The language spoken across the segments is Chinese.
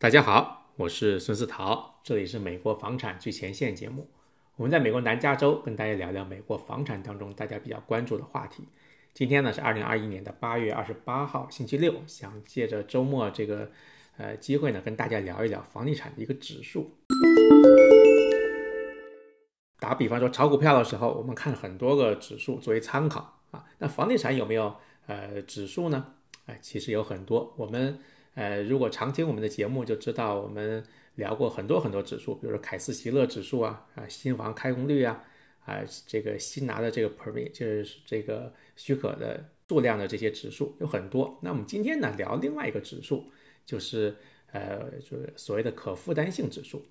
大家好，我是孙思桃，这里是美国房产最前线节目。我们在美国南加州跟大家聊聊美国房产当中大家比较关注的话题。今天呢是二零二一年的八月二十八号，星期六，想借着周末这个呃机会呢，跟大家聊一聊房地产的一个指数。打比方说炒股票的时候，我们看很多个指数作为参考啊，那房地产有没有呃指数呢？哎，其实有很多，我们。呃，如果常听我们的节目，就知道我们聊过很多很多指数，比如说凯斯席勒指数啊，啊，新房开工率啊，啊，这个新拿的这个 permit 就是这个许可的数量的这些指数有很多。那我们今天呢聊另外一个指数，就是呃，就是所谓的可负担性指数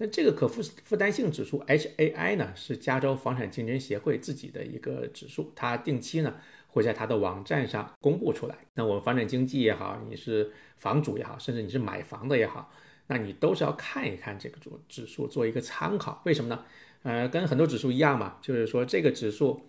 那这个可负负担性指数 HAI 呢，是加州房产竞争协会自己的一个指数，它定期呢。会在它的网站上公布出来。那我们房产经纪也好，你是房主也好，甚至你是买房的也好，那你都是要看一看这个指指数做一个参考。为什么呢？呃，跟很多指数一样嘛，就是说这个指数，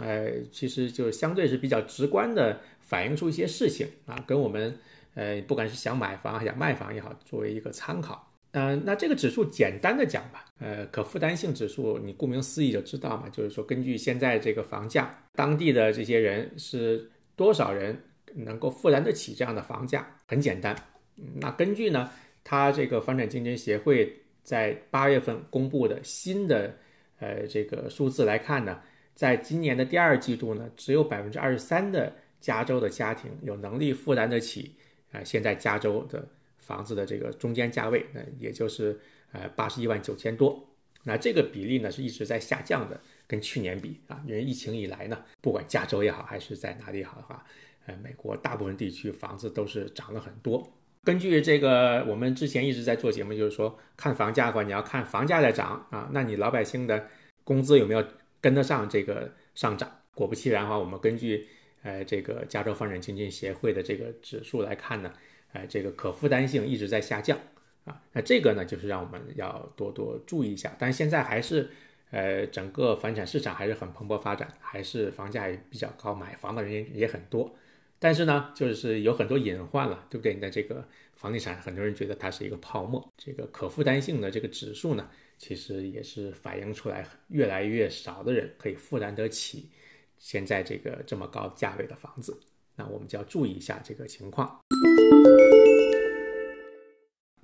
呃，其实就相对是比较直观的反映出一些事情啊，跟我们呃，不管是想买房还想卖房也好，作为一个参考。嗯，那这个指数简单的讲吧，呃，可负担性指数，你顾名思义就知道嘛，就是说根据现在这个房价，当地的这些人是多少人能够负担得起这样的房价，很简单。那根据呢，它这个房产竞争协会在八月份公布的新的呃这个数字来看呢，在今年的第二季度呢，只有百分之二十三的加州的家庭有能力负担得起啊，现在加州的。房子的这个中间价位，那也就是呃八十一万九千多，那这个比例呢是一直在下降的，跟去年比啊，因为疫情以来呢，不管加州也好，还是在哪里好的话，呃，美国大部分地区房子都是涨了很多。根据这个，我们之前一直在做节目，就是说看房价的话，你要看房价在涨啊，那你老百姓的工资有没有跟得上这个上涨？果不其然的话，我们根据呃这个加州房产经济协会的这个指数来看呢。哎，这个可负担性一直在下降啊，那这个呢，就是让我们要多多注意一下。但是现在还是，呃，整个房产市场还是很蓬勃发展，还是房价也比较高，买房的人也也很多。但是呢，就是有很多隐患了，对不对？那这个房地产，很多人觉得它是一个泡沫。这个可负担性的这个指数呢，其实也是反映出来越来越少的人可以负担得起现在这个这么高价位的房子。那我们就要注意一下这个情况。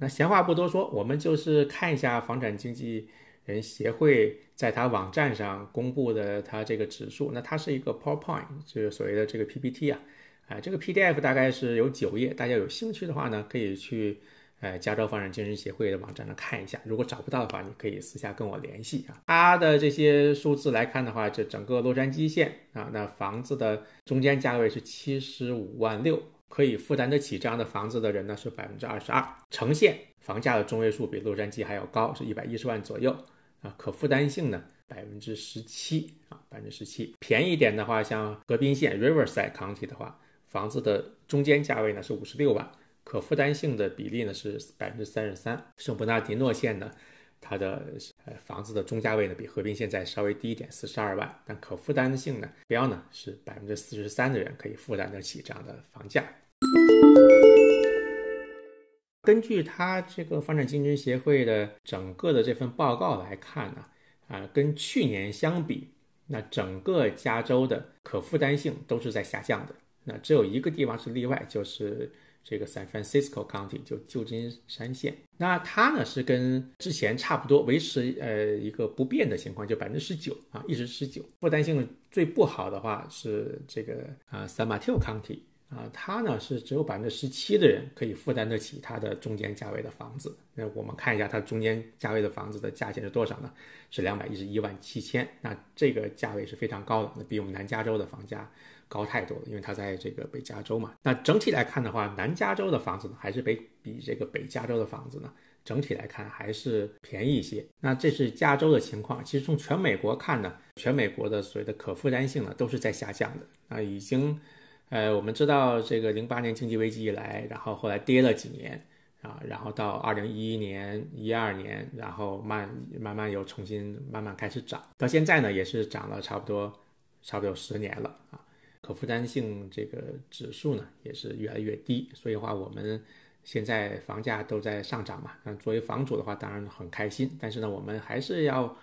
那闲话不多说，我们就是看一下房产经纪人协会在它网站上公布的它这个指数。那它是一个 PowerPoint，就是所谓的这个 PPT 啊，啊，这个 PDF 大概是有九页，大家有兴趣的话呢，可以去。呃，加州房产经纪人协会的网站上看一下，如果找不到的话，你可以私下跟我联系啊。它的这些数字来看的话，这整个洛杉矶县啊，那房子的中间价位是七十五万六，可以负担得起这样的房子的人呢是百分之二十二。城县房价的中位数比洛杉矶还要高，是一百一十万左右啊，可负担性呢百分之十七啊，百分之十七。便宜一点的话，像河滨县 Riverside County 的话，房子的中间价位呢是五十六万。可负担性的比例呢是百分之三十三，圣伯纳迪诺县呢，它的呃房子的中价位呢比和平现在稍微低一点，四十二万，但可负担性呢标呢是百分之四十三的人可以负担得起这样的房价。根据它这个房产竞争协会的整个的这份报告来看呢，啊，跟去年相比，那整个加州的可负担性都是在下降的，那只有一个地方是例外，就是。这个 San Francisco County 就旧金山县，那它呢是跟之前差不多，维持呃一个不变的情况，就百分之十九啊，一直十九。负担性最不好的话是这个啊 San Mateo County 啊，它呢是只有百分之十七的人可以负担得起它的中间价位的房子。那我们看一下它中间价位的房子的价钱是多少呢？是两百一十一万七千。那这个价位是非常高的，那比我们南加州的房价。高太多了，因为它在这个北加州嘛。那整体来看的话，南加州的房子呢，还是比比这个北加州的房子呢，整体来看还是便宜一些。那这是加州的情况。其实从全美国看呢，全美国的所谓的可负担性呢，都是在下降的。啊，已经，呃，我们知道这个零八年经济危机以来，然后后来跌了几年啊，然后到二零一一年、一二年，然后慢慢慢又重新慢慢开始涨，到现在呢，也是涨了差不多差不多有十年了啊。可负担性这个指数呢，也是越来越低，所以的话我们现在房价都在上涨嘛，那作为房主的话，当然很开心。但是呢，我们还是要，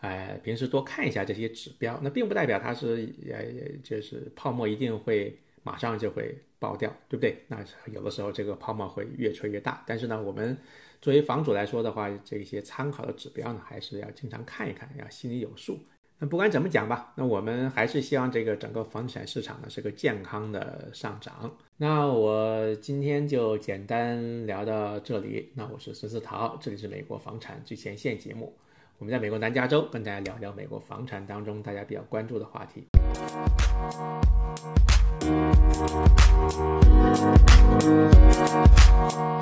哎，平时多看一下这些指标。那并不代表它是，呃，就是泡沫一定会马上就会爆掉，对不对？那有的时候这个泡沫会越吹越大。但是呢，我们作为房主来说的话，这些参考的指标呢，还是要经常看一看，要心里有数。那不管怎么讲吧，那我们还是希望这个整个房地产市场呢是个健康的上涨。那我今天就简单聊到这里。那我是孙思桃，这里是美国房产最前线节目。我们在美国南加州跟大家聊聊美国房产当中大家比较关注的话题。Thank you.